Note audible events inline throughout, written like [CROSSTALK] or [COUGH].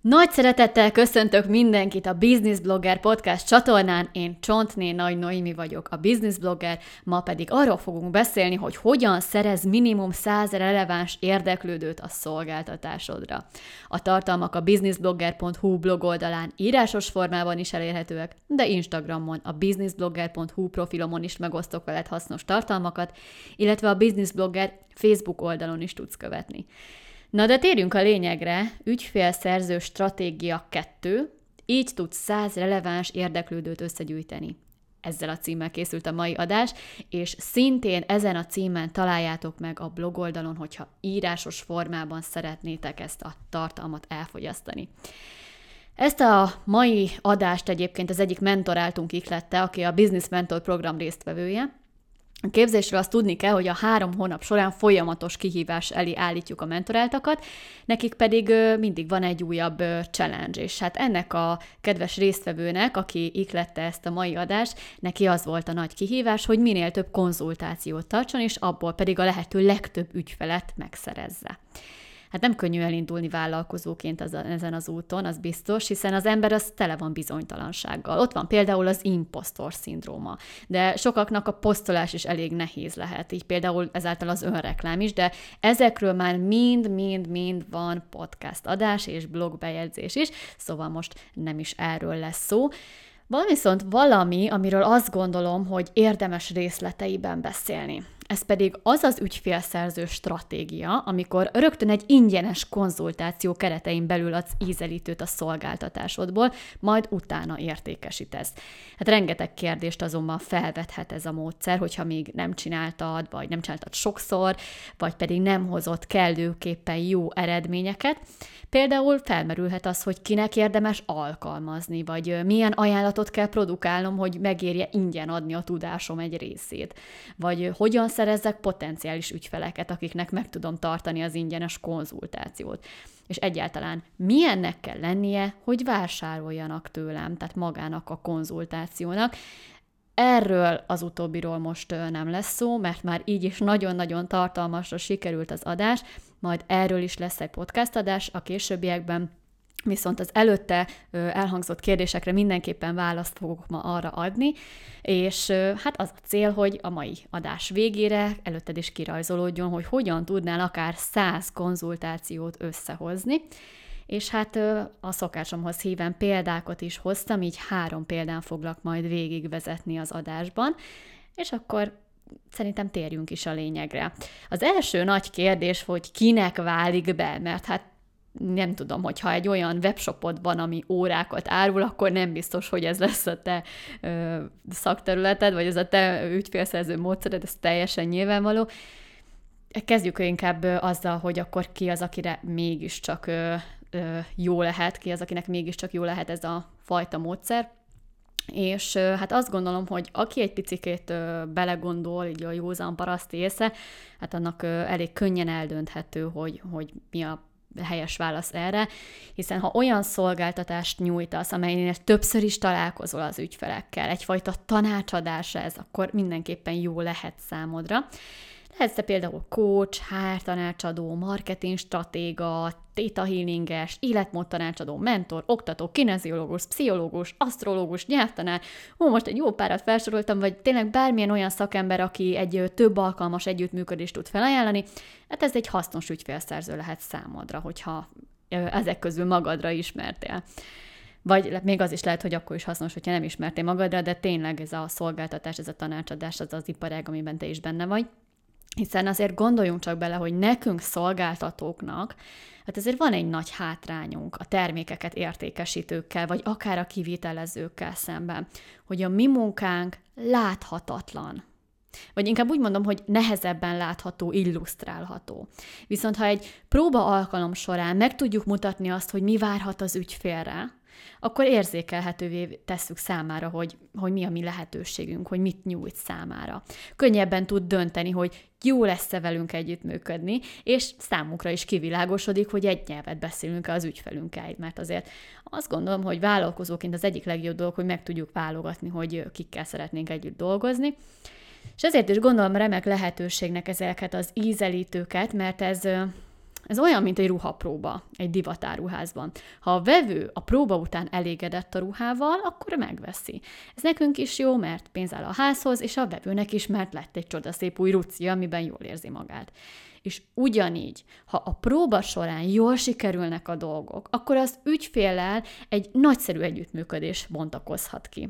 Nagy szeretettel köszöntök mindenkit a Business Blogger podcast csatornán. Én Csontné Nagy Noimi vagyok, a Business Blogger. Ma pedig arról fogunk beszélni, hogy hogyan szerez minimum 100 releváns érdeklődőt a szolgáltatásodra. A tartalmak a businessblogger.hu blog oldalán írásos formában is elérhetőek, de Instagramon, a businessblogger.hu profilomon is megosztok veled hasznos tartalmakat, illetve a Business Blogger Facebook oldalon is tudsz követni. Na de térjünk a lényegre, ügyfélszerző stratégia 2, így tudsz 100 releváns érdeklődőt összegyűjteni. Ezzel a címmel készült a mai adás, és szintén ezen a címen találjátok meg a blog oldalon, hogyha írásos formában szeretnétek ezt a tartalmat elfogyasztani. Ezt a mai adást egyébként az egyik mentoráltunk iklette, aki a Business Mentor program résztvevője, a képzésről azt tudni kell, hogy a három hónap során folyamatos kihívás elé állítjuk a mentoráltakat, nekik pedig mindig van egy újabb challenge, és hát ennek a kedves résztvevőnek, aki iklette ezt a mai adást, neki az volt a nagy kihívás, hogy minél több konzultációt tartson, és abból pedig a lehető legtöbb ügyfelet megszerezze hát nem könnyű elindulni vállalkozóként az, ezen az úton, az biztos, hiszen az ember az tele van bizonytalansággal. Ott van például az impostor szindróma, de sokaknak a posztolás is elég nehéz lehet, így például ezáltal az önreklám is, de ezekről már mind-mind-mind van podcast adás és blogbejegyzés is, szóval most nem is erről lesz szó. Van viszont valami, amiről azt gondolom, hogy érdemes részleteiben beszélni. Ez pedig az az ügyfélszerző stratégia, amikor rögtön egy ingyenes konzultáció keretein belül adsz ízelítőt a szolgáltatásodból, majd utána értékesítesz. Hát rengeteg kérdést azonban felvethet ez a módszer, hogyha még nem csináltad, vagy nem csináltad sokszor, vagy pedig nem hozott kellőképpen jó eredményeket. Például felmerülhet az, hogy kinek érdemes alkalmazni, vagy milyen ajánlatot kell produkálnom, hogy megérje ingyen adni a tudásom egy részét, vagy hogyan szerezzek potenciális ügyfeleket, akiknek meg tudom tartani az ingyenes konzultációt. És egyáltalán milyennek kell lennie, hogy vásároljanak tőlem, tehát magának a konzultációnak. Erről az utóbbiról most nem lesz szó, mert már így is nagyon-nagyon tartalmasra sikerült az adás, majd erről is lesz egy podcast adás a későbbiekben, Viszont az előtte elhangzott kérdésekre mindenképpen választ fogok ma arra adni, és hát az a cél, hogy a mai adás végére előtted is kirajzolódjon, hogy hogyan tudnál akár száz konzultációt összehozni, és hát a szokásomhoz híven példákat is hoztam, így három példán foglak majd végigvezetni az adásban, és akkor szerintem térjünk is a lényegre. Az első nagy kérdés, hogy kinek válik be, mert hát nem tudom, hogyha egy olyan webshopod van, ami órákat árul, akkor nem biztos, hogy ez lesz a te ö, szakterületed, vagy ez a te ügyfélszerző módszered, ez teljesen nyilvánvaló. Kezdjük inkább azzal, hogy akkor ki az, akire mégiscsak ö, ö, jó lehet, ki az, akinek mégiscsak jó lehet ez a fajta módszer. És hát azt gondolom, hogy aki egy picikét belegondol, így a józan paraszt észe, hát annak elég könnyen eldönthető, hogy, hogy mi a helyes válasz erre, hiszen ha olyan szolgáltatást nyújtasz, amelynél többször is találkozol az ügyfelekkel, egyfajta tanácsadás ez, akkor mindenképpen jó lehet számodra. Lehetsz te például coach, hártanácsadó, marketing stratéga, theta healinges, életmód tanácsadó, mentor, oktató, kineziológus, pszichológus, asztrológus, nyelvtanár. Ó, most egy jó párat felsoroltam, vagy tényleg bármilyen olyan szakember, aki egy több alkalmas együttműködést tud felajánlani, hát ez egy hasznos ügyfélszerző lehet számodra, hogyha ezek közül magadra ismertél. Vagy még az is lehet, hogy akkor is hasznos, hogyha nem ismertél magadra, de tényleg ez a szolgáltatás, ez a tanácsadás, az az iparág, amiben te is benne vagy. Hiszen azért gondoljunk csak bele, hogy nekünk szolgáltatóknak, hát azért van egy nagy hátrányunk a termékeket értékesítőkkel, vagy akár a kivitelezőkkel szemben, hogy a mi munkánk láthatatlan. Vagy inkább úgy mondom, hogy nehezebben látható, illusztrálható. Viszont ha egy próba alkalom során meg tudjuk mutatni azt, hogy mi várhat az ügyfélre, akkor érzékelhetővé tesszük számára, hogy, hogy mi a mi lehetőségünk, hogy mit nyújt számára. Könnyebben tud dönteni, hogy jó lesz-e velünk együttműködni, és számukra is kivilágosodik, hogy egy nyelvet beszélünk az ügyfelünkkel, mert azért azt gondolom, hogy vállalkozóként az egyik legjobb dolog, hogy meg tudjuk válogatni, hogy kikkel szeretnénk együtt dolgozni. És ezért is gondolom remek lehetőségnek ezeket az ízelítőket, mert ez Ez olyan, mint egy ruhapróba egy divatáruházban. Ha a vevő a próba után elégedett a ruhával, akkor megveszi. Ez nekünk is jó, mert pénz áll a házhoz, és a vevőnek is, mert lett egy csodaszép új ruci, amiben jól érzi magát. És ugyanígy, ha a próba során jól sikerülnek a dolgok, akkor az ügyféllel egy nagyszerű együttműködés bontakozhat ki.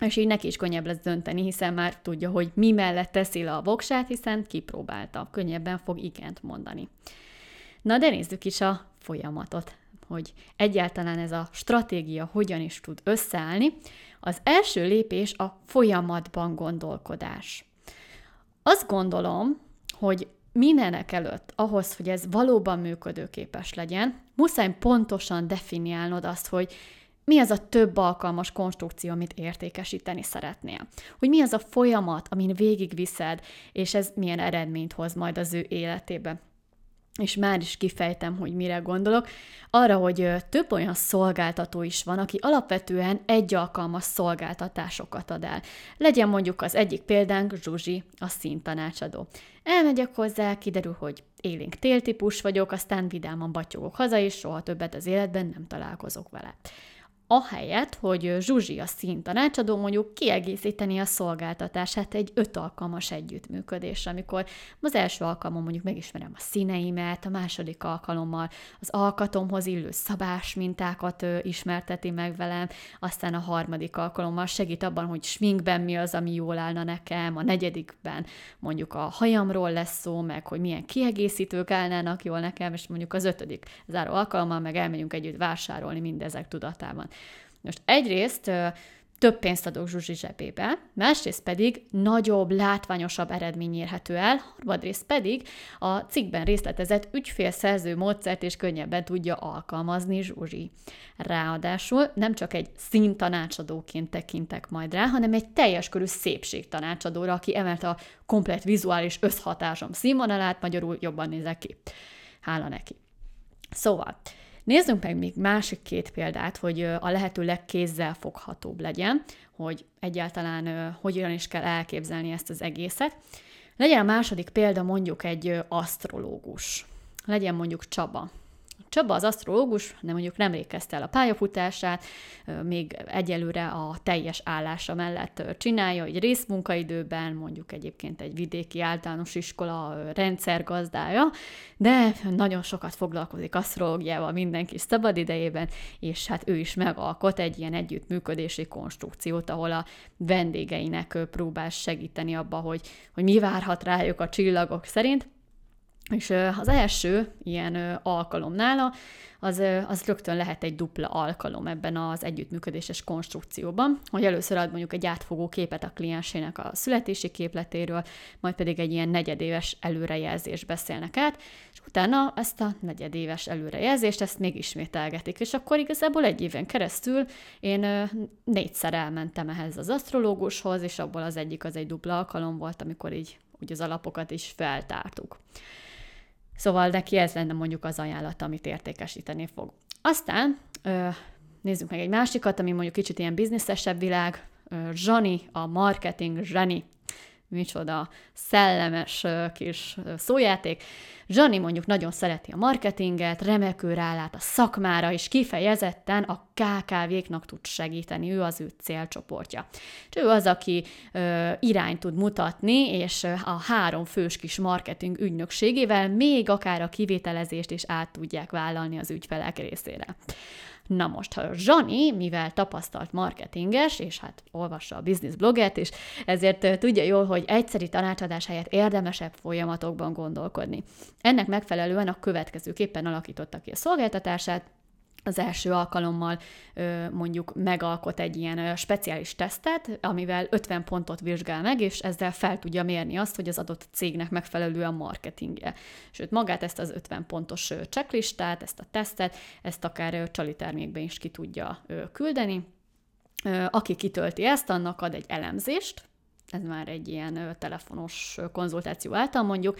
És így neki is könnyebb lesz dönteni, hiszen már tudja, hogy mi mellett teszi le a voksát, hiszen kipróbálta. Könnyebben fog igent mondani. Na de nézzük is a folyamatot, hogy egyáltalán ez a stratégia hogyan is tud összeállni. Az első lépés a folyamatban gondolkodás. Azt gondolom, hogy mindenek előtt, ahhoz, hogy ez valóban működőképes legyen, muszáj pontosan definiálnod azt, hogy mi az a több alkalmas konstrukció, amit értékesíteni szeretnél. Hogy mi az a folyamat, amin végigviszed, és ez milyen eredményt hoz majd az ő életébe és már is kifejtem, hogy mire gondolok, arra, hogy több olyan szolgáltató is van, aki alapvetően egy alkalmas szolgáltatásokat ad el. Legyen mondjuk az egyik példánk Zsuzsi, a színtanácsadó. Elmegyek hozzá, kiderül, hogy élénk téltípus vagyok, aztán vidáman batyogok haza, és soha többet az életben nem találkozok vele ahelyett, hogy Zsuzsi a színtanácsadó mondjuk kiegészíteni a szolgáltatását egy öt alkalmas együttműködés, amikor az első alkalommal mondjuk megismerem a színeimet, a második alkalommal az alkatomhoz illő szabás mintákat ö, ismerteti meg velem, aztán a harmadik alkalommal segít abban, hogy sminkben mi az, ami jól állna nekem, a negyedikben mondjuk a hajamról lesz szó, meg hogy milyen kiegészítők állnának jól nekem, és mondjuk az ötödik záró alkalommal meg elmegyünk együtt vásárolni mindezek tudatában. Most egyrészt több pénzt adok Zsuzsi zsebébe, másrészt pedig nagyobb, látványosabb eredmény érhető el, harmadrészt pedig a cikkben részletezett ügyfélszerző módszert és könnyebben tudja alkalmazni Zsuzsi. Ráadásul nem csak egy színtanácsadóként tekintek majd rá, hanem egy teljes körű szépségtanácsadóra, aki emelte a komplet vizuális összhatásom színvonalát, magyarul jobban nézek ki. Hála neki. Szóval, Nézzünk meg még másik két példát, hogy a lehető legkézzel foghatóbb legyen, hogy egyáltalán hogyan is kell elképzelni ezt az egészet. Legyen a második példa mondjuk egy asztrológus. Legyen mondjuk Csaba. Csaba az asztrológus, de mondjuk nemrég kezdte el a pályafutását, még egyelőre a teljes állása mellett csinálja, egy részmunkaidőben, mondjuk egyébként egy vidéki általános iskola rendszergazdája, de nagyon sokat foglalkozik asztrológiával mindenki szabad idejében, és hát ő is megalkot egy ilyen együttműködési konstrukciót, ahol a vendégeinek próbál segíteni abba, hogy, hogy mi várhat rájuk a csillagok szerint, és az első ilyen alkalom nála, az, az rögtön lehet egy dupla alkalom ebben az együttműködéses konstrukcióban, hogy először ad mondjuk egy átfogó képet a kliensének a születési képletéről, majd pedig egy ilyen negyedéves előrejelzést beszélnek át, és utána ezt a negyedéves előrejelzést, ezt még ismételgetik, és akkor igazából egy éven keresztül én négyszer elmentem ehhez az asztrológushoz, és abból az egyik az egy dupla alkalom volt, amikor így úgy az alapokat is feltártuk. Szóval neki ez lenne mondjuk az ajánlat, amit értékesíteni fog. Aztán nézzük meg egy másikat, ami mondjuk kicsit ilyen bizniszesebb világ, Zsani, a marketing zseni micsoda szellemes kis szójáték. Zsani mondjuk nagyon szereti a marketinget, remekül rálát a szakmára, és kifejezetten a KKV-knak tud segíteni, ő az ő célcsoportja. És ő az, aki ö, irányt tud mutatni, és a három fős kis marketing ügynökségével még akár a kivételezést is át tudják vállalni az ügyfelek részére. Na most, ha Zsani, mivel tapasztalt marketinges, és hát olvassa a business bloget, és ezért tudja jól, hogy egyszeri tanácsadás helyett érdemesebb folyamatokban gondolkodni. Ennek megfelelően a következőképpen alakította ki a szolgáltatását, az első alkalommal mondjuk megalkot egy ilyen speciális tesztet, amivel 50 pontot vizsgál meg, és ezzel fel tudja mérni azt, hogy az adott cégnek megfelelő a marketingje. Sőt, magát ezt az 50 pontos checklistát, ezt a tesztet, ezt akár csali termékben is ki tudja küldeni. Aki kitölti ezt, annak ad egy elemzést, ez már egy ilyen telefonos konzultáció által mondjuk,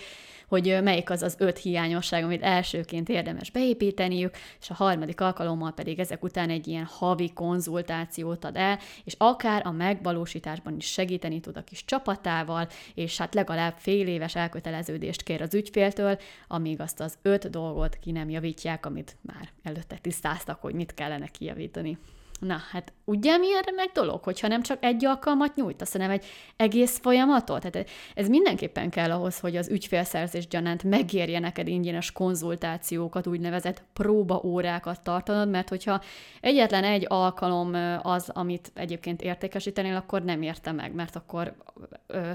hogy melyik az az öt hiányosság, amit elsőként érdemes beépíteniük, és a harmadik alkalommal pedig ezek után egy ilyen havi konzultációt ad el, és akár a megvalósításban is segíteni tud a kis csapatával, és hát legalább fél éves elköteleződést kér az ügyféltől, amíg azt az öt dolgot ki nem javítják, amit már előtte tisztáztak, hogy mit kellene kijavítani. Na, hát ugye milyen remek dolog, hogyha nem csak egy alkalmat nyújtasz, hanem egy egész folyamatot? Tehát ez mindenképpen kell ahhoz, hogy az ügyfélszerzés gyanánt megérje neked ingyenes konzultációkat, úgynevezett próbaórákat tartanod, mert hogyha egyetlen egy alkalom az, amit egyébként értékesítenél, akkor nem érte meg, mert akkor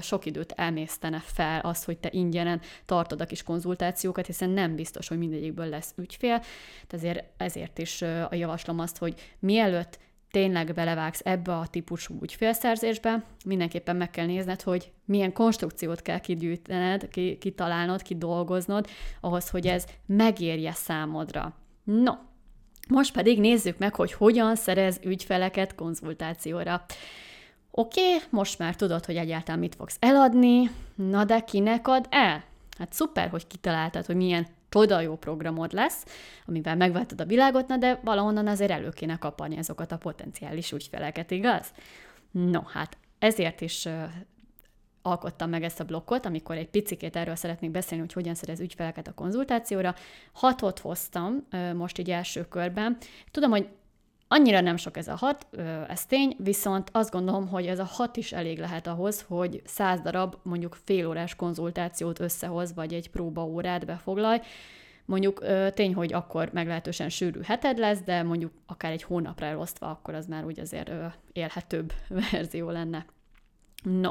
sok időt elmésztene fel az, hogy te ingyenen tartod a kis konzultációkat, hiszen nem biztos, hogy mindegyikből lesz ügyfél. Tehát ezért, ezért is a javaslom azt, hogy mielőtt tényleg belevágsz ebbe a típusú ügyfélszerzésbe, mindenképpen meg kell nézned, hogy milyen konstrukciót kell kigyűjtened, kitalálnod, kidolgoznod, ahhoz, hogy ez megérje számodra. No, most pedig nézzük meg, hogy hogyan szerez ügyfeleket konzultációra. Oké, okay, most már tudod, hogy egyáltalán mit fogsz eladni, na de kinek ad el? Hát szuper, hogy kitaláltad, hogy milyen csoda jó programod lesz, amivel megváltod a világot, na de valahonnan azért elő kéne kapani azokat a potenciális ügyfeleket, igaz? No, hát ezért is alkottam meg ezt a blokkot, amikor egy picikét erről szeretnék beszélni, hogy hogyan szerez ügyfeleket a konzultációra. Hatot hoztam most így első körben. Tudom, hogy Annyira nem sok ez a hat, ez tény, viszont azt gondolom, hogy ez a hat is elég lehet ahhoz, hogy száz darab mondjuk félórás konzultációt összehoz, vagy egy próbaórát befoglalj. Mondjuk tény, hogy akkor meglehetősen sűrű heted lesz, de mondjuk akár egy hónapra elosztva, akkor az már úgy azért élhetőbb [LAUGHS] verzió lenne. No,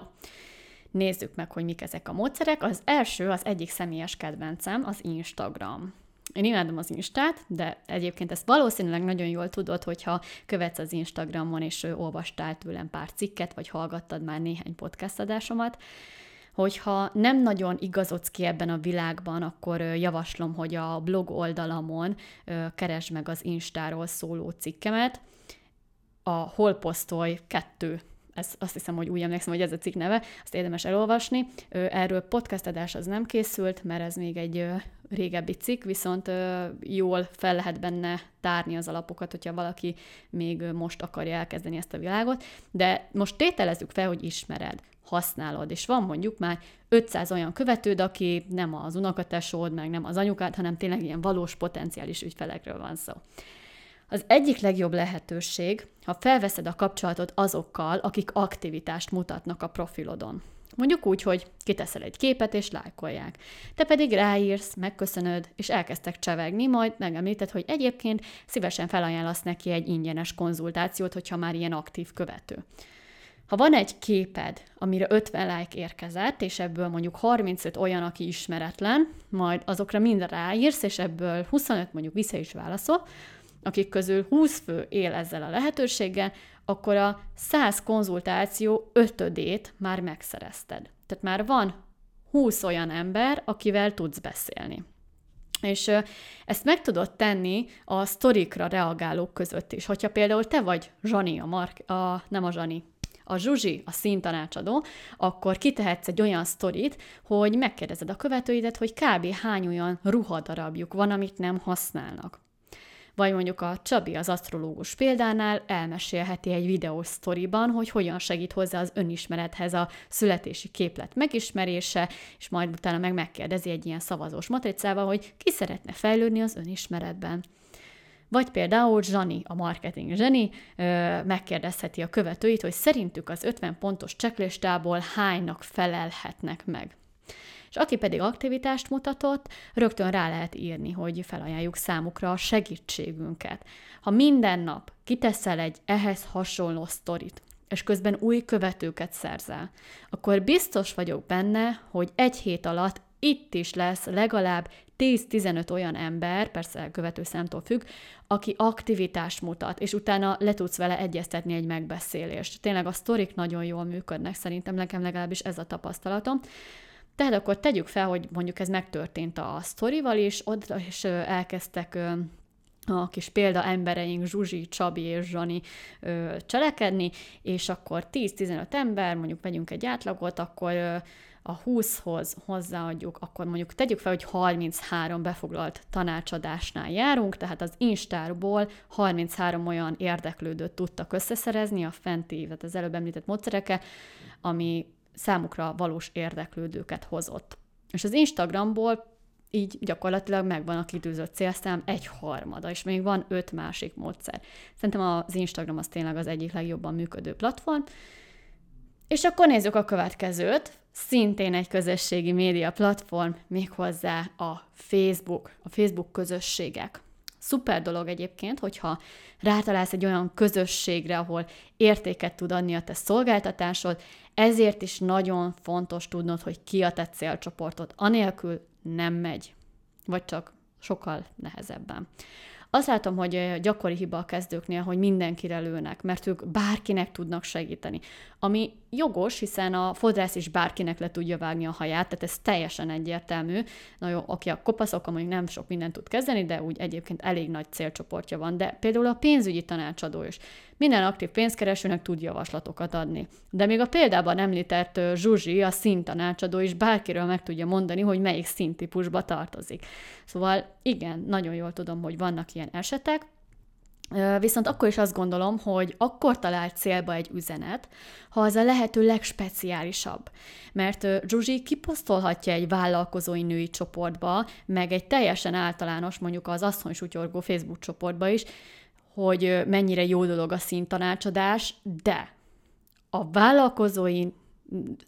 nézzük meg, hogy mik ezek a módszerek. Az első, az egyik személyes kedvencem, az Instagram. Én imádom az Instát, de egyébként ezt valószínűleg nagyon jól tudod, hogyha követsz az Instagramon, és olvastál tőlem pár cikket, vagy hallgattad már néhány podcast adásomat, hogyha nem nagyon igazodsz ki ebben a világban, akkor javaslom, hogy a blog oldalamon keresd meg az Instáról szóló cikkemet, a Hol posztolj 2 ez, azt hiszem, hogy úgy emlékszem, hogy ez a cikk neve, azt érdemes elolvasni. Erről podcast adás az nem készült, mert ez még egy régebbi cikk, viszont jól fel lehet benne tárni az alapokat, hogyha valaki még most akarja elkezdeni ezt a világot. De most tételezzük fel, hogy ismered, használod, és van mondjuk már 500 olyan követőd, aki nem az unokatesód, meg nem az anyukád, hanem tényleg ilyen valós potenciális ügyfelekről van szó. Az egyik legjobb lehetőség, ha felveszed a kapcsolatot azokkal, akik aktivitást mutatnak a profilodon. Mondjuk úgy, hogy kiteszel egy képet és lájkolják. Te pedig ráírsz, megköszönöd, és elkezdtek csevegni, majd megemlíted, hogy egyébként szívesen felajánlasz neki egy ingyenes konzultációt, hogyha már ilyen aktív követő. Ha van egy képed, amire 50 like érkezett, és ebből mondjuk 35 olyan, aki ismeretlen, majd azokra mind ráírsz, és ebből 25 mondjuk vissza is válaszol, akik közül 20 fő él ezzel a lehetőséggel, akkor a 100 konzultáció ötödét már megszerezted. Tehát már van 20 olyan ember, akivel tudsz beszélni. És ezt meg tudod tenni a sztorikra reagálók között is. Hogyha például te vagy Zsani, a, Mark, a nem a Zsani, a Zsuzsi, a színtanácsadó, akkor kitehetsz egy olyan sztorit, hogy megkérdezed a követőidet, hogy kb. hány olyan ruhadarabjuk van, amit nem használnak. Vagy mondjuk a Csabi az asztrológus példánál elmesélheti egy videós sztoriban, hogy hogyan segít hozzá az önismerethez a születési képlet megismerése, és majd utána meg megkérdezi egy ilyen szavazós matricával, hogy ki szeretne fejlődni az önismeretben. Vagy például Zsani, a marketing zseni, megkérdezheti a követőit, hogy szerintük az 50 pontos checklistából hánynak felelhetnek meg. És aki pedig aktivitást mutatott, rögtön rá lehet írni, hogy felajánljuk számukra a segítségünket. Ha minden nap kiteszel egy ehhez hasonló sztorit, és közben új követőket szerzel, akkor biztos vagyok benne, hogy egy hét alatt itt is lesz legalább 10-15 olyan ember, persze követő számtól függ, aki aktivitást mutat, és utána le tudsz vele egyeztetni egy megbeszélést. Tényleg a sztorik nagyon jól működnek, szerintem nekem legalábbis ez a tapasztalatom. Tehát akkor tegyük fel, hogy mondjuk ez megtörtént a sztorival is, oda is elkezdtek a kis példa embereink Zsuzsi, Csabi és Zsani ö, cselekedni, és akkor 10-15 ember, mondjuk vegyünk egy átlagot, akkor a 20-hoz hozzáadjuk, akkor mondjuk tegyük fel, hogy 33 befoglalt tanácsadásnál járunk, tehát az Instárból 33 olyan érdeklődőt tudtak összeszerezni a fenti, tehát az előbb említett módszerekkel, ami számukra valós érdeklődőket hozott. És az Instagramból így gyakorlatilag megvan a kitűzött célszám egy harmada, és még van öt másik módszer. Szerintem az Instagram az tényleg az egyik legjobban működő platform. És akkor nézzük a következőt, szintén egy közösségi média platform, méghozzá a Facebook, a Facebook közösségek. Szuper dolog egyébként, hogyha rátalálsz egy olyan közösségre, ahol értéket tud adni a te szolgáltatásod, ezért is nagyon fontos tudnod, hogy ki a te célcsoportod. Anélkül nem megy, vagy csak sokkal nehezebben. Azt látom, hogy gyakori hiba a kezdőknél, hogy mindenkire lőnek, mert ők bárkinek tudnak segíteni. Ami jogos, hiszen a fodrász is bárkinek le tudja vágni a haját, tehát ez teljesen egyértelmű. Na jó, aki a kopaszok, mondjuk nem sok mindent tud kezdeni, de úgy egyébként elég nagy célcsoportja van. De például a pénzügyi tanácsadó is. Minden aktív pénzkeresőnek tud javaslatokat adni. De még a példában említett Zsuzsi, a szintanácsadó is bárkiről meg tudja mondani, hogy melyik színtípusba tartozik. Szóval igen, nagyon jól tudom, hogy vannak ilyen esetek, Viszont akkor is azt gondolom, hogy akkor talál célba egy üzenet, ha az a lehető legspeciálisabb. Mert Zsuzsi kiposztolhatja egy vállalkozói női csoportba, meg egy teljesen általános, mondjuk az asszony sutyorgó Facebook csoportba is, hogy mennyire jó dolog a színtanácsadás, de a vállalkozói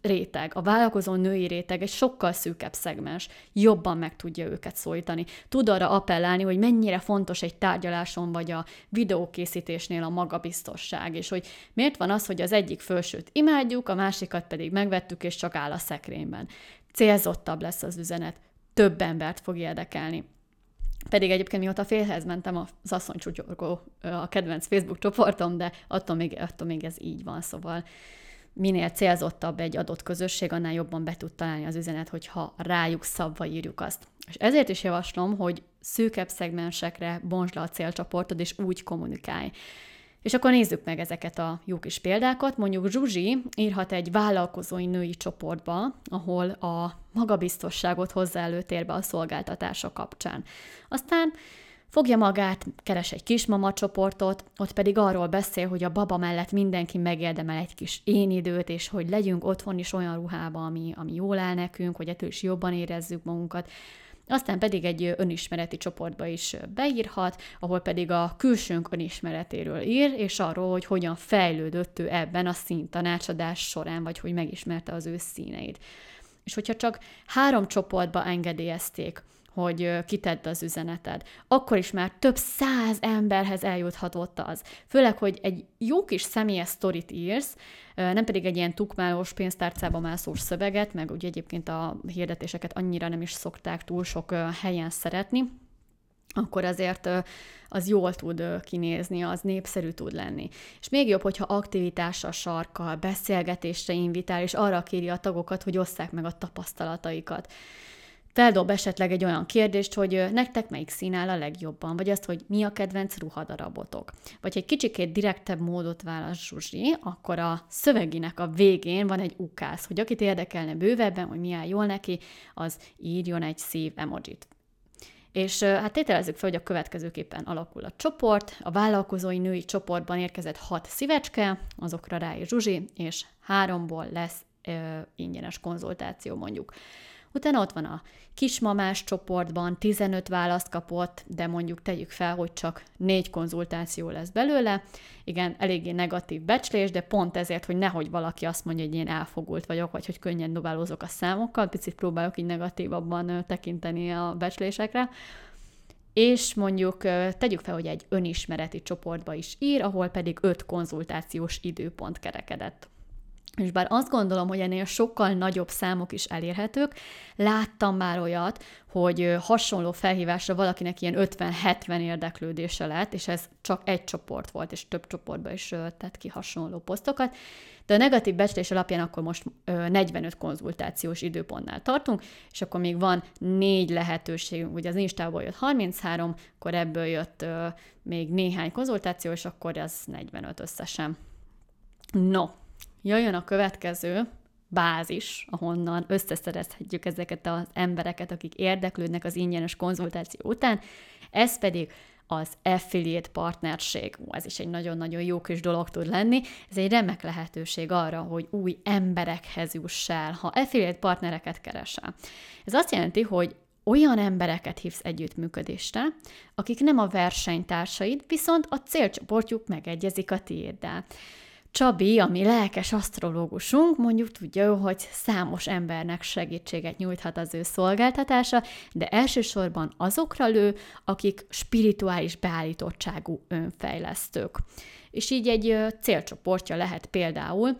réteg, a vállalkozó női réteg egy sokkal szűkebb szegmens, jobban meg tudja őket szólítani. Tud arra appellálni, hogy mennyire fontos egy tárgyaláson vagy a videókészítésnél a magabiztosság, és hogy miért van az, hogy az egyik fölsőt imádjuk, a másikat pedig megvettük, és csak áll a szekrényben. Célzottabb lesz az üzenet, több embert fog érdekelni. Pedig egyébként mióta félhez mentem, az asszony a kedvenc Facebook csoportom, de attól még, attól még ez így van, szóval minél célzottabb egy adott közösség, annál jobban be tud találni az üzenet, hogyha rájuk szabva írjuk azt. És ezért is javaslom, hogy szűkebb szegmensekre bontsd le a célcsoportod, és úgy kommunikálj. És akkor nézzük meg ezeket a jó kis példákat. Mondjuk Zsuzsi írhat egy vállalkozói női csoportba, ahol a magabiztosságot hozzá előtérbe a szolgáltatások kapcsán. Aztán Fogja magát, keres egy kismama csoportot, ott pedig arról beszél, hogy a baba mellett mindenki megérdemel egy kis én időt, és hogy legyünk otthon is olyan ruhába, ami, ami jól áll nekünk, hogy ettől is jobban érezzük magunkat. Aztán pedig egy önismereti csoportba is beírhat, ahol pedig a külsőnk önismeretéről ír, és arról, hogy hogyan fejlődött ő ebben a színtanácsadás során, vagy hogy megismerte az ő színeit. És hogyha csak három csoportba engedélyezték hogy kitedd az üzeneted. Akkor is már több száz emberhez eljuthatott az. Főleg, hogy egy jó kis személyes sztorit írsz, nem pedig egy ilyen tukmálós pénztárcába mászós szöveget, meg ugye egyébként a hirdetéseket annyira nem is szokták túl sok helyen szeretni, akkor azért az jól tud kinézni, az népszerű tud lenni. És még jobb, hogyha aktivitással sarkal, beszélgetésre invitál, és arra kéri a tagokat, hogy osszák meg a tapasztalataikat feldob esetleg egy olyan kérdést, hogy nektek melyik szín áll a legjobban, vagy azt, hogy mi a kedvenc ruhadarabotok. Vagy egy kicsikét direktebb módot válasz Zsuzsi, akkor a szöveginek a végén van egy ukász, hogy akit érdekelne bővebben, hogy mi áll jól neki, az írjon egy szív emojit. És hát tételezzük fel, hogy a következőképpen alakul a csoport. A vállalkozói női csoportban érkezett hat szívecske, azokra rá is Zsuzsi, és háromból lesz ö, ingyenes konzultáció mondjuk. Utána ott van a kismamás csoportban, 15 választ kapott, de mondjuk tegyük fel, hogy csak négy konzultáció lesz belőle. Igen, eléggé negatív becslés, de pont ezért, hogy nehogy valaki azt mondja, hogy én elfogult vagyok, vagy hogy könnyen dobálózok a számokkal, picit próbálok így negatívabban tekinteni a becslésekre. És mondjuk tegyük fel, hogy egy önismereti csoportba is ír, ahol pedig öt konzultációs időpont kerekedett. És bár azt gondolom, hogy ennél sokkal nagyobb számok is elérhetők, láttam már olyat, hogy hasonló felhívásra valakinek ilyen 50-70 érdeklődése lett, és ez csak egy csoport volt, és több csoportba is tett ki hasonló posztokat. De a negatív becslés alapján akkor most 45 konzultációs időpontnál tartunk, és akkor még van négy lehetőségünk, ugye az Instából jött 33, akkor ebből jött még néhány konzultáció, és akkor ez 45 összesen. No, jöjjön a következő bázis, ahonnan összeszerezhetjük ezeket az embereket, akik érdeklődnek az ingyenes konzultáció után, ez pedig az affiliate partnerség. Ú, ez is egy nagyon-nagyon jó kis dolog tud lenni. Ez egy remek lehetőség arra, hogy új emberekhez jussál, ha affiliate partnereket keresel. Ez azt jelenti, hogy olyan embereket hívsz együttműködésre, akik nem a versenytársaid, viszont a célcsoportjuk megegyezik a tiéddel. Csabi, ami lelkes asztrológusunk, mondjuk tudja, hogy számos embernek segítséget nyújthat az ő szolgáltatása, de elsősorban azokra lő, akik spirituális beállítottságú önfejlesztők. És így egy célcsoportja lehet például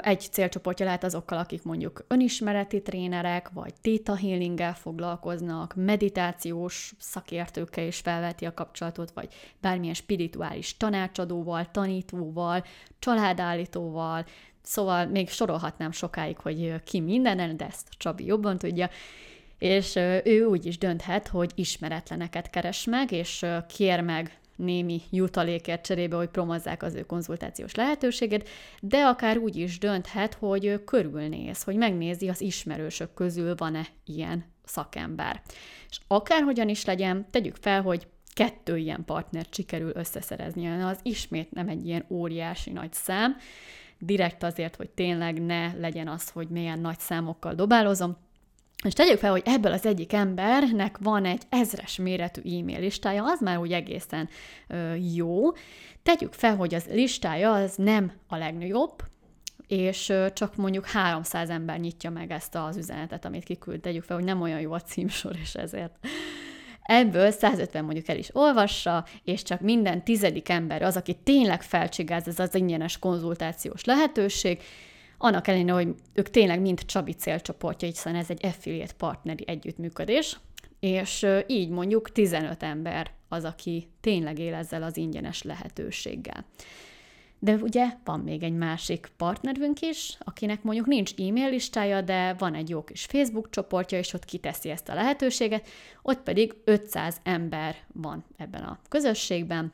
egy célcsoportja lehet azokkal, akik mondjuk önismereti trénerek, vagy theta healinggel foglalkoznak, meditációs szakértőkkel is felveti a kapcsolatot, vagy bármilyen spirituális tanácsadóval, tanítóval, családállítóval, szóval még sorolhatnám sokáig, hogy ki mindenen, de ezt Csabi jobban tudja, és ő úgy is dönthet, hogy ismeretleneket keres meg, és kér meg némi jutalékért cserébe, hogy promozzák az ő konzultációs lehetőséget, de akár úgy is dönthet, hogy körülnéz, hogy megnézi az ismerősök közül van-e ilyen szakember. És akárhogyan is legyen, tegyük fel, hogy kettő ilyen partnert sikerül összeszerezni. Az ismét nem egy ilyen óriási nagy szám, direkt azért, hogy tényleg ne legyen az, hogy milyen nagy számokkal dobálozom, és tegyük fel, hogy ebből az egyik embernek van egy ezres méretű e-mail listája, az már úgy egészen ö, jó. Tegyük fel, hogy az listája az nem a legnagyobb, és csak mondjuk 300 ember nyitja meg ezt az üzenetet, amit kiküld. Tegyük fel, hogy nem olyan jó a címsor, és ezért ebből 150 mondjuk el is olvassa, és csak minden tizedik ember az, aki tényleg felcsigáz ez az ingyenes konzultációs lehetőség, annak ellenére, hogy ők tényleg mind Csabi célcsoportja, hiszen ez egy affiliate partneri együttműködés, és így mondjuk 15 ember az, aki tényleg él ezzel az ingyenes lehetőséggel. De ugye van még egy másik partnerünk is, akinek mondjuk nincs e-mail listája, de van egy jó kis Facebook csoportja, és ott kiteszi ezt a lehetőséget, ott pedig 500 ember van ebben a közösségben,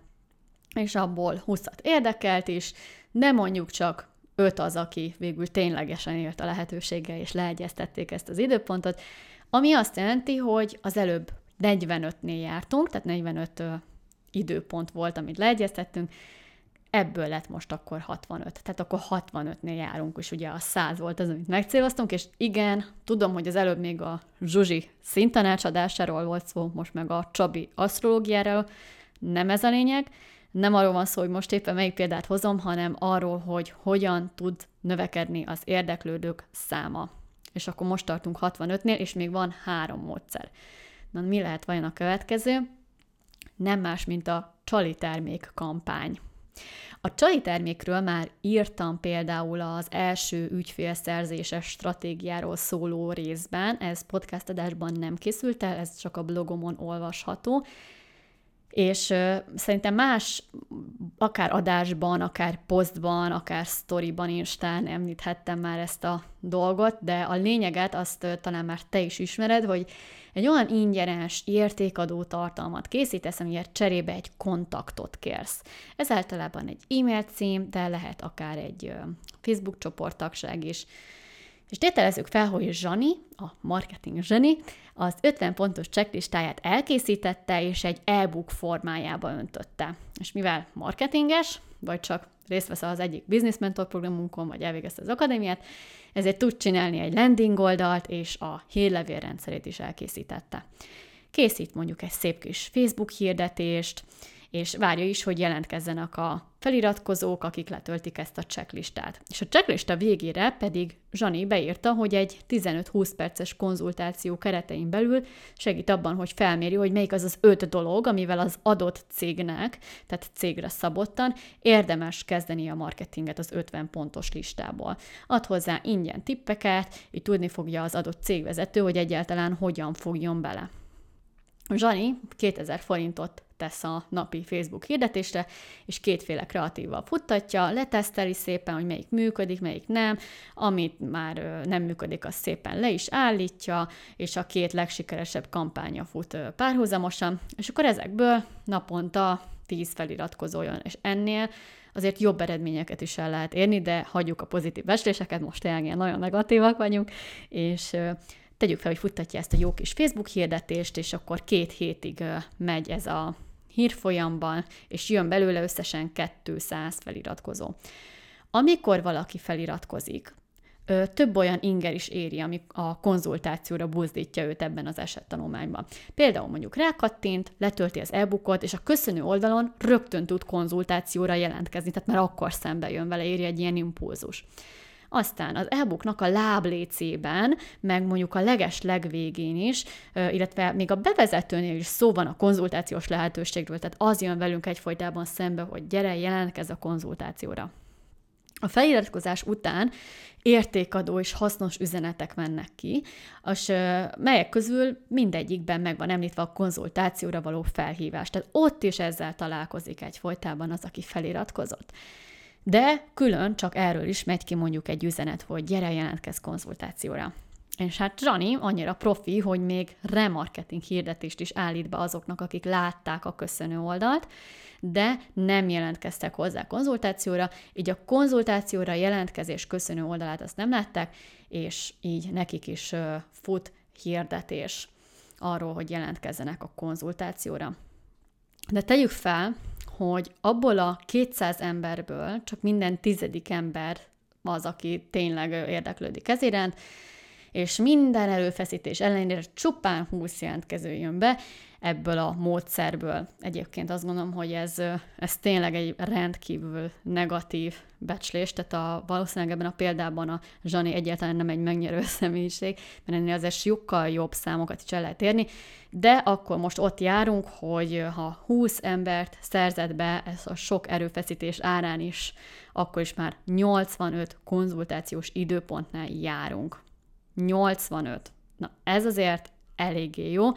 és abból 20 érdekelt is, de mondjuk csak öt az, aki végül ténylegesen élt a lehetőséggel, és leegyeztették ezt az időpontot, ami azt jelenti, hogy az előbb 45-nél jártunk, tehát 45 ö, időpont volt, amit leegyeztettünk, ebből lett most akkor 65. Tehát akkor 65-nél járunk, és ugye a 100 volt az, amit megcéloztunk, és igen, tudom, hogy az előbb még a Zsuzsi szintanácsadásáról volt szó, most meg a Csabi asztrológiáról, nem ez a lényeg, nem arról van szó, hogy most éppen melyik példát hozom, hanem arról, hogy hogyan tud növekedni az érdeklődők száma. És akkor most tartunk 65-nél, és még van három módszer. Na, mi lehet vajon a következő? Nem más, mint a csali termék kampány. A csali termékről már írtam például az első ügyfélszerzéses stratégiáról szóló részben, ez podcast adásban nem készült el, ez csak a blogomon olvasható, és szerintem más, akár adásban, akár posztban, akár sztoriban, instán említhettem már ezt a dolgot, de a lényeget azt talán már te is ismered, hogy egy olyan ingyenes értékadó tartalmat készítesz, amiért cserébe egy kontaktot kérsz. Ez általában egy e-mail cím, de lehet akár egy Facebook csoporttagság is. És tételezzük fel, hogy Zsani, a marketing Zsani, az 50 pontos checklistáját elkészítette, és egy e-book formájába öntötte. És mivel marketinges, vagy csak részt vesz az egyik business mentor programunkon, vagy elvégezte az akadémiát, ezért tud csinálni egy landing oldalt, és a hírlevél rendszerét is elkészítette. Készít mondjuk egy szép kis Facebook hirdetést, és várja is, hogy jelentkezzenek a feliratkozók, akik letöltik ezt a checklistát. És a checklista végére pedig Zsani beírta, hogy egy 15-20 perces konzultáció keretein belül segít abban, hogy felméri, hogy melyik az az öt dolog, amivel az adott cégnek, tehát cégre szabottan érdemes kezdeni a marketinget az 50 pontos listából. Ad hozzá ingyen tippeket, így tudni fogja az adott cégvezető, hogy egyáltalán hogyan fogjon bele. Zsani 2000 forintot tesz a napi Facebook hirdetésre, és kétféle kreatívval futtatja, leteszteli szépen, hogy melyik működik, melyik nem, amit már nem működik, az szépen le is állítja, és a két legsikeresebb kampánya fut párhuzamosan, és akkor ezekből naponta 10 feliratkozó jön, és ennél azért jobb eredményeket is el lehet érni, de hagyjuk a pozitív beszéléseket, most tényleg nagyon negatívak vagyunk, és tegyük fel, hogy futtatja ezt a jó kis Facebook hirdetést, és akkor két hétig megy ez a hírfolyamban, és jön belőle összesen 200 feliratkozó. Amikor valaki feliratkozik, több olyan inger is éri, ami a konzultációra buzdítja őt ebben az esettanulmányban. Például mondjuk rákattint, letölti az e-bookot, és a köszönő oldalon rögtön tud konzultációra jelentkezni, tehát már akkor szembe jön vele, éri egy ilyen impulzus. Aztán az e-booknak a láblécében, meg mondjuk a leges legvégén is, illetve még a bevezetőnél is szó van a konzultációs lehetőségről, tehát az jön velünk egyfolytában szembe, hogy gyere, jelentkezz a konzultációra. A feliratkozás után értékadó és hasznos üzenetek mennek ki, és melyek közül mindegyikben meg van említve a konzultációra való felhívás. Tehát ott is ezzel találkozik egyfolytában az, aki feliratkozott. De külön csak erről is megy ki mondjuk egy üzenet, hogy gyere, jelentkezz konzultációra. És hát Zsani annyira profi, hogy még remarketing hirdetést is állít be azoknak, akik látták a köszönő oldalt, de nem jelentkeztek hozzá konzultációra, így a konzultációra jelentkezés köszönő oldalát azt nem látták, és így nekik is fut hirdetés arról, hogy jelentkezzenek a konzultációra. De tegyük fel, hogy abból a 200 emberből csak minden tizedik ember az, aki tényleg érdeklődik ez iránt, és minden előfeszítés ellenére csupán 20 jelentkező jön be ebből a módszerből. Egyébként azt gondolom, hogy ez, ez tényleg egy rendkívül negatív becslés, tehát a, valószínűleg ebben a példában a Zsani egyáltalán nem egy megnyerő [LAUGHS] személyiség, mert ennél azért sokkal jobb számokat is el lehet érni, de akkor most ott járunk, hogy ha 20 embert szerzett be, ez a sok erőfeszítés árán is, akkor is már 85 konzultációs időpontnál járunk. 85. Na, ez azért eléggé jó.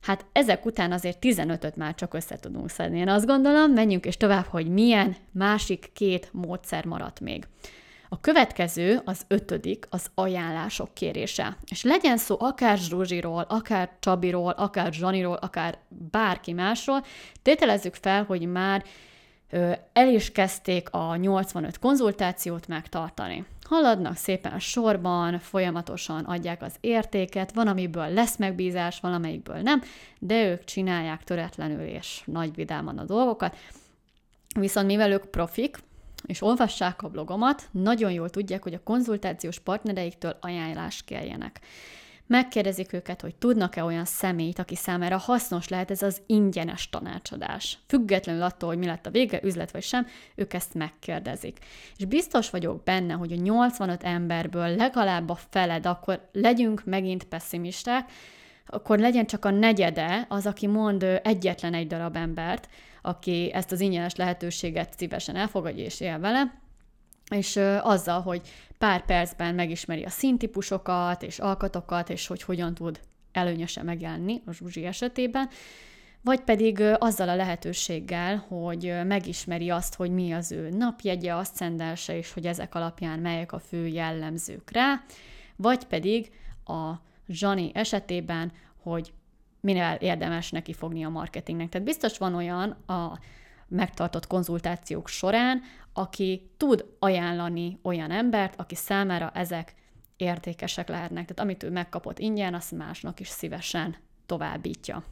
Hát ezek után azért 15-öt már csak össze tudunk szedni. Én azt gondolom, menjünk és tovább, hogy milyen másik két módszer maradt még. A következő, az ötödik, az ajánlások kérése. És legyen szó akár Zsuzsiról, akár Csabiról, akár Zsaniról, akár bárki másról, tételezzük fel, hogy már el is kezdték a 85 konzultációt megtartani. Haladnak szépen sorban, folyamatosan adják az értéket, van, amiből lesz megbízás, valamelyikből nem, de ők csinálják töretlenül és nagy vidáman a dolgokat. Viszont mivel ők profik, és olvassák a blogomat, nagyon jól tudják, hogy a konzultációs partnereiktől ajánlást kérjenek megkérdezik őket, hogy tudnak-e olyan személyt, aki számára hasznos lehet ez az ingyenes tanácsadás. Függetlenül attól, hogy mi lett a vége, üzlet vagy sem, ők ezt megkérdezik. És biztos vagyok benne, hogy a 85 emberből legalább a feled, akkor legyünk megint pessimisták, akkor legyen csak a negyede az, aki mond egyetlen egy darab embert, aki ezt az ingyenes lehetőséget szívesen elfogadja és él vele, és azzal, hogy pár percben megismeri a színtípusokat és alkatokat, és hogy hogyan tud előnyösen megjelenni a Zsuzsi esetében, vagy pedig azzal a lehetőséggel, hogy megismeri azt, hogy mi az ő napjegye, aszcendense, és hogy ezek alapján melyek a fő jellemzők rá, vagy pedig a Zsani esetében, hogy minél érdemes neki fogni a marketingnek. Tehát biztos van olyan a megtartott konzultációk során, aki tud ajánlani olyan embert, aki számára ezek értékesek lehetnek. Tehát amit ő megkapott ingyen, azt másnak is szívesen továbbítja.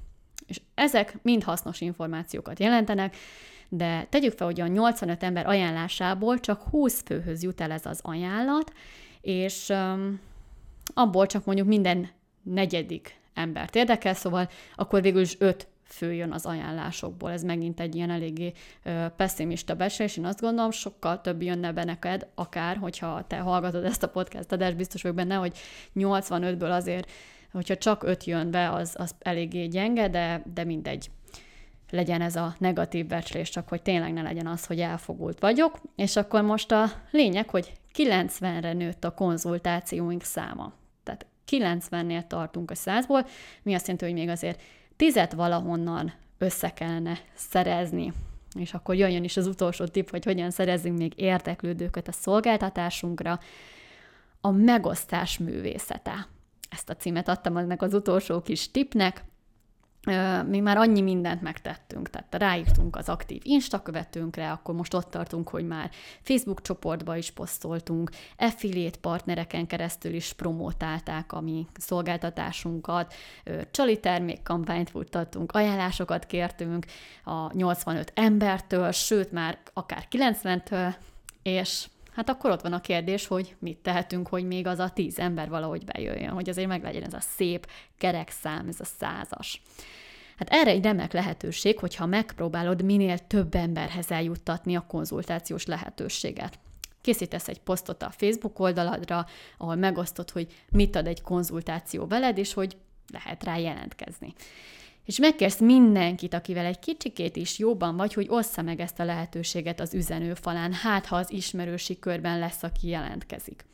És ezek mind hasznos információkat jelentenek, de tegyük fel, hogy a 85 ember ajánlásából csak 20 főhöz jut el ez az ajánlat, és um, abból csak mondjuk minden negyedik embert érdekel, szóval akkor végül is 5 följön az ajánlásokból. Ez megint egy ilyen eléggé pessimista és Én azt gondolom, sokkal több jönne be neked, akár, hogyha te hallgatod ezt a podcast adást, biztos vagyok benne, hogy 85-ből azért, hogyha csak 5 jön be, az, az eléggé gyenge, de, de mindegy legyen ez a negatív becslés, csak hogy tényleg ne legyen az, hogy elfogult vagyok. És akkor most a lényeg, hogy 90-re nőtt a konzultációink száma. Tehát 90-nél tartunk a 100-ból, mi azt jelenti, hogy még azért tizet valahonnan össze kellene szerezni. És akkor jöjjön is az utolsó tipp, hogy hogyan szerezzünk még érteklődőket a szolgáltatásunkra. A megosztás művészete. Ezt a címet adtam ennek az utolsó kis tipnek mi már annyi mindent megtettünk, tehát ráírtunk az aktív Insta követőnkre, akkor most ott tartunk, hogy már Facebook csoportba is posztoltunk, affiliate partnereken keresztül is promotálták a mi szolgáltatásunkat, csali termékkampányt futtattunk, ajánlásokat kértünk a 85 embertől, sőt már akár 90-től, és hát akkor ott van a kérdés, hogy mit tehetünk, hogy még az a tíz ember valahogy bejöjjön, hogy azért meglegyen ez a szép kerek szám, ez a százas. Hát erre egy remek lehetőség, hogyha megpróbálod minél több emberhez eljuttatni a konzultációs lehetőséget. Készítesz egy posztot a Facebook oldaladra, ahol megosztod, hogy mit ad egy konzultáció veled, és hogy lehet rá jelentkezni és megkérsz mindenkit, akivel egy kicsikét is jobban vagy, hogy ossza meg ezt a lehetőséget az üzenőfalán, hát ha az ismerősi körben lesz, aki jelentkezik.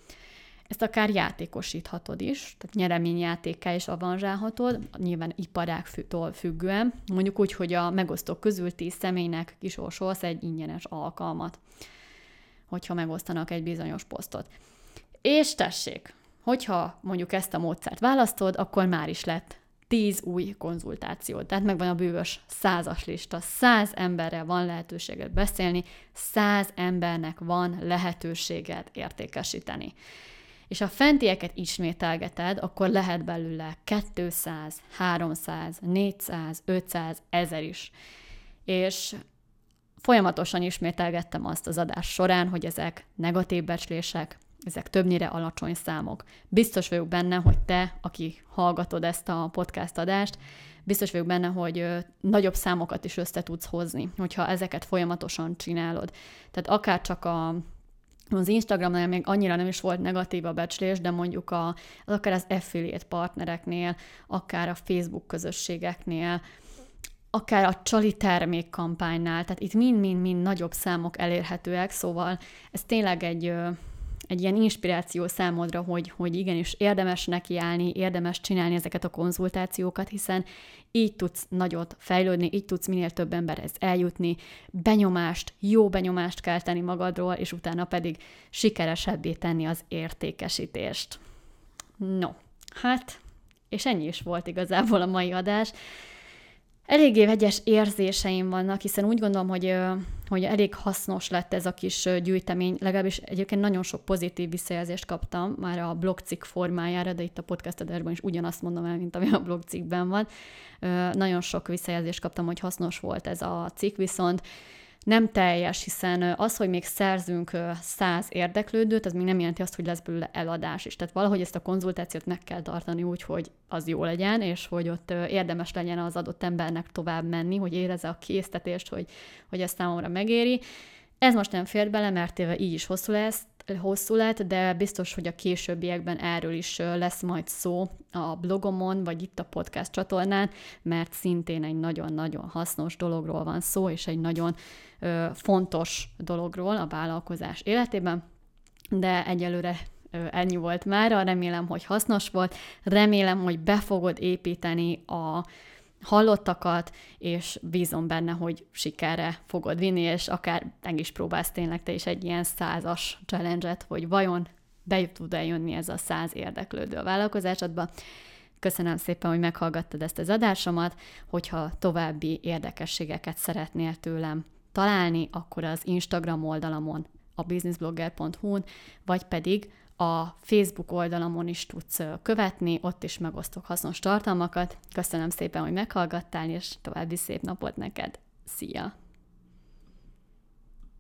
Ezt akár játékosíthatod is, tehát nyereményjátékká is avanzsálhatod, nyilván iparágtól függően, mondjuk úgy, hogy a megosztók közül tíz személynek kisorsolsz egy ingyenes alkalmat, hogyha megosztanak egy bizonyos posztot. És tessék, hogyha mondjuk ezt a módszert választod, akkor már is lett tíz új konzultáció. Tehát megvan a bűvös százas lista. Száz emberrel van lehetőséget beszélni, száz embernek van lehetőséget értékesíteni. És ha fentieket ismételgeted, akkor lehet belőle 200, 300, 400, 500, 1000 is. És folyamatosan ismételgettem azt az adás során, hogy ezek negatív becslések, ezek többnyire alacsony számok. Biztos vagyok benne, hogy te, aki hallgatod ezt a podcast adást, biztos vagyok benne, hogy nagyobb számokat is össze tudsz hozni, hogyha ezeket folyamatosan csinálod. Tehát akár csak a az Instagramnál még annyira nem is volt negatív a becslés, de mondjuk a, akár az affiliate partnereknél, akár a Facebook közösségeknél, akár a csali termékkampánynál, tehát itt mind-mind-mind nagyobb számok elérhetőek, szóval ez tényleg egy, egy ilyen inspiráció számodra, hogy, hogy igenis érdemes nekiállni, érdemes csinálni ezeket a konzultációkat, hiszen így tudsz nagyot fejlődni, így tudsz minél több emberhez eljutni, benyomást, jó benyomást kell tenni magadról, és utána pedig sikeresebbé tenni az értékesítést. No, hát, és ennyi is volt igazából a mai adás. Eléggé vegyes érzéseim vannak, hiszen úgy gondolom, hogy, hogy elég hasznos lett ez a kis gyűjtemény, legalábbis egyébként nagyon sok pozitív visszajelzést kaptam már a blogcikk formájára, de itt a podcast adásban is ugyanazt mondom el, mint ami a blogcikkben van. Nagyon sok visszajelzést kaptam, hogy hasznos volt ez a cikk, viszont nem teljes, hiszen az, hogy még szerzünk száz érdeklődőt, az még nem jelenti azt, hogy lesz belőle eladás is. Tehát valahogy ezt a konzultációt meg kell tartani úgy, hogy az jó legyen, és hogy ott érdemes legyen az adott embernek tovább menni, hogy érezze a késztetést, hogy, hogy ez számomra megéri. Ez most nem fér bele, mert így is hosszú lesz, hosszú lett, de biztos, hogy a későbbiekben erről is lesz majd szó a blogomon, vagy itt a podcast csatornán, mert szintén egy nagyon-nagyon hasznos dologról van szó, és egy nagyon ö, fontos dologról a vállalkozás életében. De egyelőre ennyi volt már, remélem, hogy hasznos volt, remélem, hogy be fogod építeni a hallottakat, és bízom benne, hogy sikerre fogod vinni, és akár meg is próbálsz tényleg te is egy ilyen százas challenge hogy vajon be tud-e jönni ez a száz érdeklődő a vállalkozásodba. Köszönöm szépen, hogy meghallgattad ezt az adásomat, hogyha további érdekességeket szeretnél tőlem találni, akkor az Instagram oldalamon, a businessblogger.hu-n, vagy pedig a Facebook oldalamon is tudsz követni, ott is megosztok hasznos tartalmakat. Köszönöm szépen, hogy meghallgattál, és további szép napot neked. Szia!